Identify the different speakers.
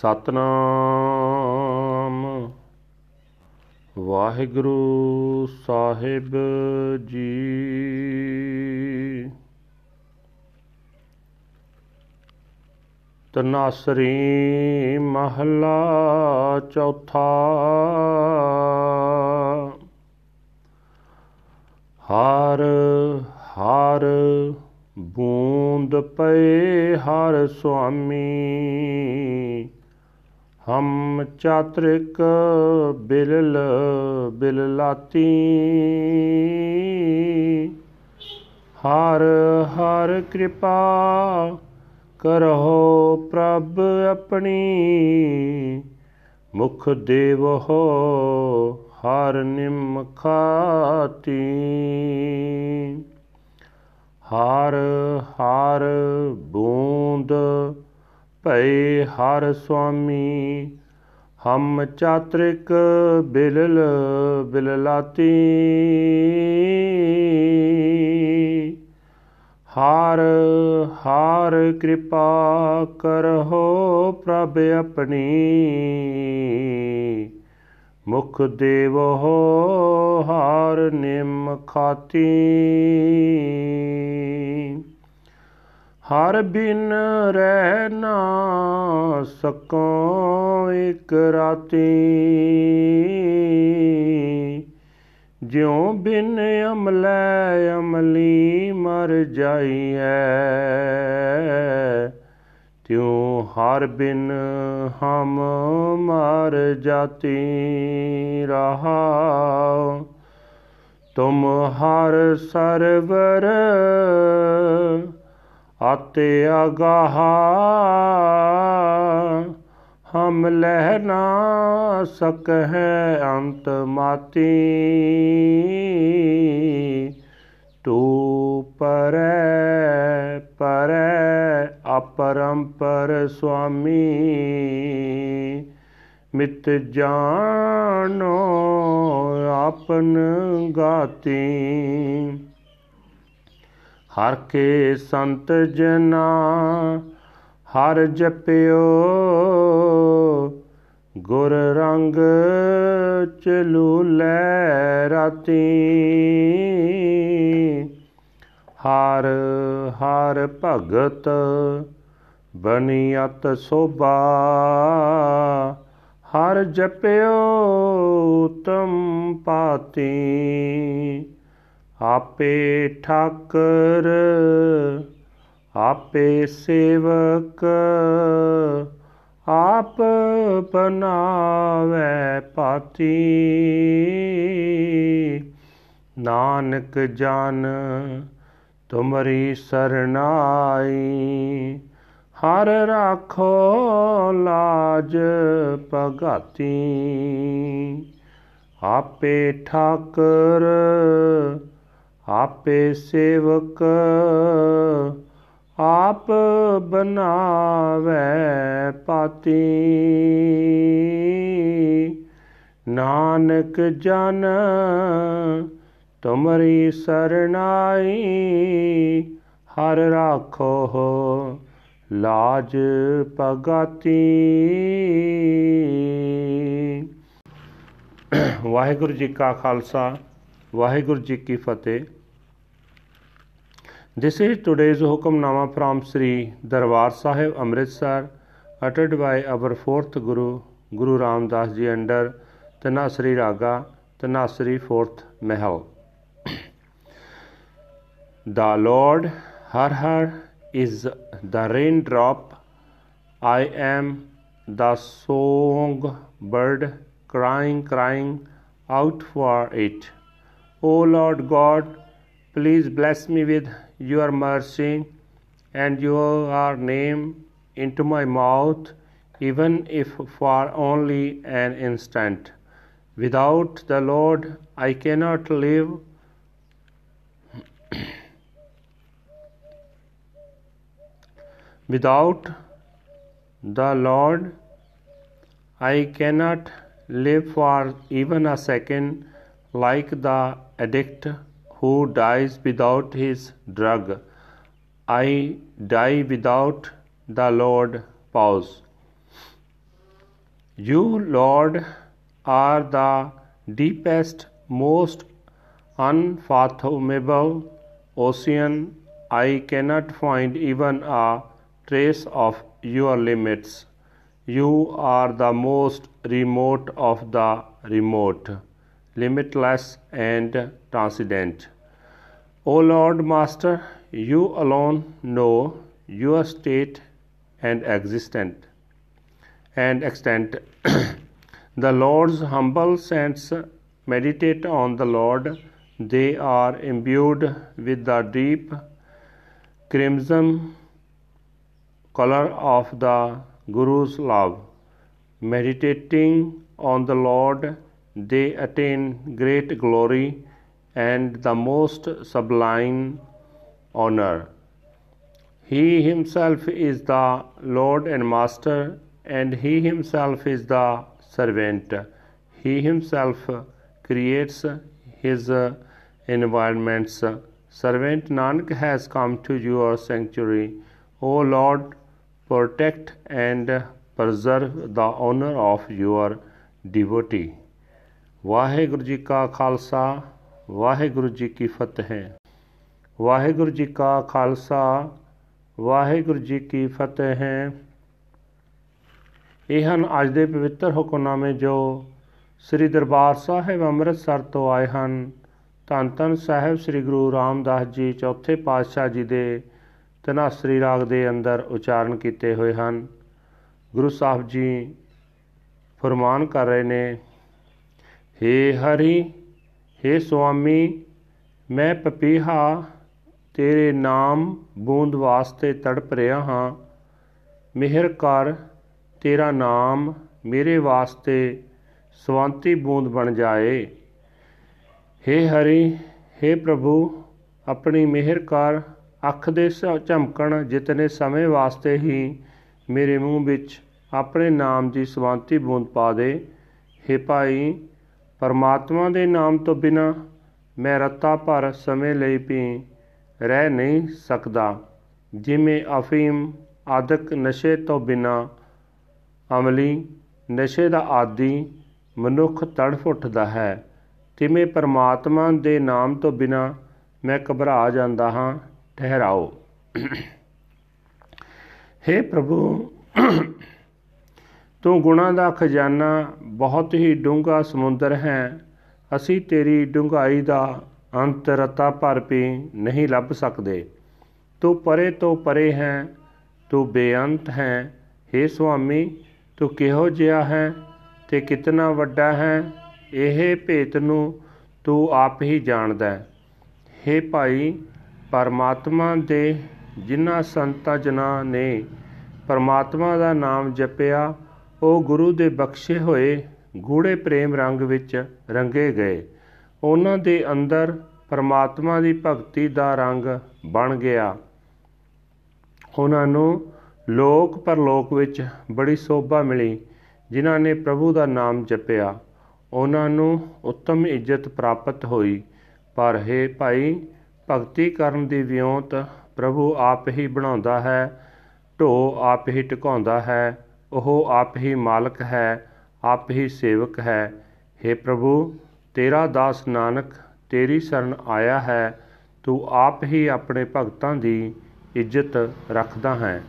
Speaker 1: ਸਤਨਾਮ। ਵਾਹਿਗੁਰੂ ਸਾਹਿਬ ਜੀ। ਤਨਾਸਰੀ ਮਹਲਾ ਚੌਥਾ। ਹਰ ਹਰ ਬੂੰਦ ਪਏ ਹਰ ਸੁਆਮੀ। ਹਮ ਚਾਤ੍ਰਿਕ ਬਿਲਲ ਬਿਲਲਾਤੀ। ਹਰ ਹਰ ਕਿਰਪਾ ਕਰੋ ਪ੍ਰਭ ਆਪਣੀ। ਮੁਖ ਦੇਵ ਹੋ ਹਰ ਨਿਮ ਖਾਤੀ। ਹਰ ਹਰ ਬੂੰਦ ਭਏ ਹਰ ਸੁਆਮੀ, ਹਮ ਚਾਤ੍ਰਿਕ ਬਿਲਲ ਬਿਲਲਾਤੀ। ਹਰ ਹਰ ਕਿਰਪਾ ਕਰੋ ਪ੍ਰਭ ਆਪਣੀ। ਮੁਖ ਦੇਵ ਹੋ ਹਰ ਨਿਮ ਖਾਤੀ। ਹਰ ਬਿਨ ਰਹਿ ਨਾ ਸਕੋ ਇਕ ਰਾਤੀ। ਜਿਉ ਬਿਨ ਅਮਲੇ ਅਮਲੀ ਮਰ ਜਾਈਐ, ਤਿਉ ਹਰ ਬਿਨ ਹਮ ਮਰ ਜਾਤੀ ਰਹਾ। ਤੁਮ ਹਰ ਸਰਵਰ ਆਤੇ ਅਗਾਹਾ, ਹਮ ਲਹਿ ਨਾ ਸਕਹਿ ਅੰਤ ਮਾਤੀ। ਤੂ ਪਰੈ ਪਰੈ ਅਪਰੰਪਰ ਸੁਆਮੀ। ਮਿਤ ਜਾਣੋ ਆਪਨ ਗਾਤੀ। ਹਰ ਕੇ ਸੰਤ ਜਨਾ, ਹਰ ਜਪਿਓ, ਗੁਰ ਰੰਗ ਚਲੂ ਲੈ ਰਾਤੀ। ਹਰ ਹਰ ਭਗਤ ਬਨੀਅਤ ਸੋਭਾ, ਹਰ ਜਪਿਓ ਤਮ ਪਾਤੀ। ਆਪੇ ਠਾਕਰ, ਆਪੇ ਸੇਵਕ, ਆਪ ਬਨਾਵੇ ਪਾਤੀ। ਨਾਨਕ ਜਨ, ਤੁਮਰੀ ਸਰਨਾਈ ਹਰ ਰਾਖੋ ਲਾਜ ਭਗਾਤੀ। ਆਪੇ ਠਾਕਰ ਆਪੇ ਸੇਵਕ ਆਪ ਬਨਾਵੇ ਪਾਤੀ। ਨਾਨਕ ਜਨ, ਤੁਮਰੀ ਸਰਨਾਈ ਹਰ ਰਾਖੋ ਲਾਜ ਪਗਾਤੀ। ਵਾਹਿਗੁਰੂ ਜੀ ਕਾ ਖਾਲਸਾ। ਵਾਹਿਗੁਰੂ ਜੀ ਕੀ ਫਤਿਹ This is today's Hukamnama from Sri Darbar Sahib Amritsar uttered by our fourth Guru Guru Ram Das Ji under Tanasri Raga Tanasri fourth Mahal. the Lord Har Har is the raindrop. I am the song bird crying, crying out for it. O Lord God, please bless me with your mercy and your name into my mouth, even if for only an instant. Without the Lord, I cannot live. Without the Lord, I cannot live for even a second like the addict who dies without his drug. I die without the Lord. Pause. You, Lord, are the deepest, most unfathomable ocean. I cannot find even a trace of your limits. You are the most remote of the remote, limitless and transcendent. O Lord Master, you alone know your state and existent and extent. the Lord's humble saints meditate on the Lord. They are imbued with the deep crimson color of the Guru's love. Meditating on the Lord, they attain great glory and the most sublime honor. He himself is the Lord and Master, and he himself is the servant. He himself creates his environments. Servant Nanak has come to your sanctuary. O Lord, protect and preserve the honor of your devotee. Waheguru ji ਕਾ ਖਾਲਸਾ, ਵਾਹਿਗੁਰੂ ਜੀ ਕੀ ਫਤਿਹ। ਵਾਹਿਗੁਰੂ ਜੀ ਕਾ ਖਾਲਸਾ, ਵਾਹਿਗੁਰੂ ਜੀ ਕੀ ਫਤਿਹ। ਇਹ ਹਨ ਅੱਜ ਦੇ ਪਵਿੱਤਰ ਹੁਕਮਨਾਮੇ ਜੋ ਸ੍ਰੀ ਦਰਬਾਰ ਸਾਹਿਬ ਅੰਮ੍ਰਿਤਸਰ ਤੋਂ ਆਏ ਹਨ, ਧੰਨ ਧੰਨ ਸਾਹਿਬ ਸ੍ਰੀ ਗੁਰੂ ਰਾਮਦਾਸ ਜੀ ਚੌਥੇ ਪਾਤਸ਼ਾਹ ਜੀ ਦੇ ਤਨਾਸਰੀ ਰਾਗ ਦੇ ਅੰਦਰ ਉਚਾਰਨ ਕੀਤੇ ਹੋਏ ਹਨ। ਗੁਰੂ ਸਾਹਿਬ ਜੀ ਫਰਮਾਨ ਕਰ ਰਹੇ ਨੇ हे ਹਰੀ हे ਸੁਆਮੀ ਮੈਂ ਪਪੀਹਾ ਤੇਰੇ ਨਾਮ ਬੂੰਦ ਵਾਸਤੇ ਤੜਪ ਰਿਹਾ ਹਾਂ ਮਿਹਰ ਕਰ ਤੇਰਾ ਨਾਮ ਮੇਰੇ ਵਾਸਤੇ ਸਵੰਤੀ ਬੂੰਦ ਬਣ ਜਾਏ हे ਹਰੀ हे ਪ੍ਰਭੂ ਆਪਣੀ ਮਿਹਰ ਕਰ ਅੱਖ ਦੇ ਝਮਕਣ ਜਿਤਨੇ ਸਮੇਂ ਵਾਸਤੇ ਹੀ ਮੇਰੇ ਮੂੰਹ ਵਿੱਚ ਆਪਣੇ ਨਾਮ ਦੀ ਸਵੰਤੀ ਬੂੰਦ ਪਾ ਦੇ हे ਭਾਈ ਪਰਮਾਤਮਾ ਦੇ ਨਾਮ ਤੋਂ ਬਿਨਾ ਮੈਂ ਰਤਾ ਭਰ ਸਮੇਂ ਲਈ ਵੀ ਰਹਿ ਨਹੀਂ ਸਕਦਾ। ਜਿਵੇਂ ਅਫੀਮ ਆਦਿਕ ਨਸ਼ੇ ਤੋਂ ਬਿਨਾ ਅਮਲੀ ਨਸ਼ੇ ਦਾ ਆਦੀ ਮਨੁੱਖ ਤੜਫ ਉੱਠਦਾ ਹੈ, ਤਿਵੇਂ ਪਰਮਾਤਮਾ ਦੇ ਨਾਮ ਤੋਂ ਬਿਨਾ ਮੈਂ ਘਬਰਾ ਜਾਂਦਾ ਹਾਂ। ਠਹਿਰਾਓ। हे ਪ੍ਰਭੂ ਤੂੰ ਗੁਣਾ ਦਾ ਖਜ਼ਾਨਾ ਬਹੁਤ ਹੀ ਡੂੰਘਾ ਸਮੁੰਦਰ ਹੈ, ਅਸੀਂ ਤੇਰੀ ਡੂੰਘਾਈ ਦਾ ਅੰਤ ਰਤਾ ਭਰ ਵੀ ਨਹੀਂ ਲੱਭ ਸਕਦੇ। ਤੂੰ ਪਰੇ ਤੋਂ ਪਰੇ ਹੈ, ਤੂੰ ਬੇਅੰਤ ਹੈ। हे ਸੁਆਮੀ, ਤੂੰ ਕਿਹੋ ਜਿਹਾ ਹੈ ਤੇ ਕਿਤਨਾ ਵੱਡਾ ਹੈ? ਇਹ ਭੇਤ ਨੂੰ ਤੂੰ ਆਪ ਹੀ ਜਾਣਦਾ ਹੈ। हे ਭਾਈ, ਪਰਮਾਤਮਾ ਦੇ ਜਿਨ੍ਹਾਂ ਸੰਤਾਂ ਜਨਾਂ ਨੇ ਪਰਮਾਤਮਾ ਦਾ ਨਾਮ ਜਪਿਆ ਉਹ ਗੁਰੂ ਦੇ ਬਖਸ਼ੇ ਹੋਏ ਗੂੜੇ ਪ੍ਰੇਮ ਰੰਗ ਵਿੱਚ ਰੰਗੇ ਗਏ। ਉਹਨਾਂ ਦੇ ਅੰਦਰ ਪਰਮਾਤਮਾ ਦੀ ਭਗਤੀ ਦਾ ਰੰਗ ਬਣ ਗਿਆ। ਉਹਨਾਂ ਨੂੰ ਲੋਕ ਪਰਲੋਕ ਵਿੱਚ ਬੜੀ ਸੋਭਾ ਮਿਲੀ, ਜਿਨ੍ਹਾਂ ਨੇ ਪ੍ਰਭੂ ਦਾ ਨਾਮ ਜਪਿਆ। ਉਹਨਾਂ ਨੂੰ ਉੱਤਮ ਇੱਜ਼ਤ ਪ੍ਰਾਪਤ ਹੋਈ। ਪਰ ਹੈ ਭਾਈ, ਭਗਤੀ ਕਰਨ ਦੀ ਵਿਉਂਤ ਪ੍ਰਭੂ ਆਪ ਹੀ ਬਣਾਉਂਦਾ ਹੈ ਢੋ ਆਪ ਹੀ ਟਿਕਾਉਂਦਾ ਹੈ। ਉਹ ਆਪ ਹੀ ਮਾਲਕ ਹੈ, ਆਪ ਹੀ ਸੇਵਕ ਹੈ। हे ਪ੍ਰਭੂ, ਤੇਰਾ ਦਾਸ ਨਾਨਕ, ਤੇਰੀ ਸ਼ਰਨ ਆਇਆ ਹੈ। ਤੂੰ ਆਪ ਹੀ ਆਪਣੇ ਭਗਤਾਂ ਦੀ ਇੱਜ਼ਤ ਰੱਖਦਾ ਹੈ।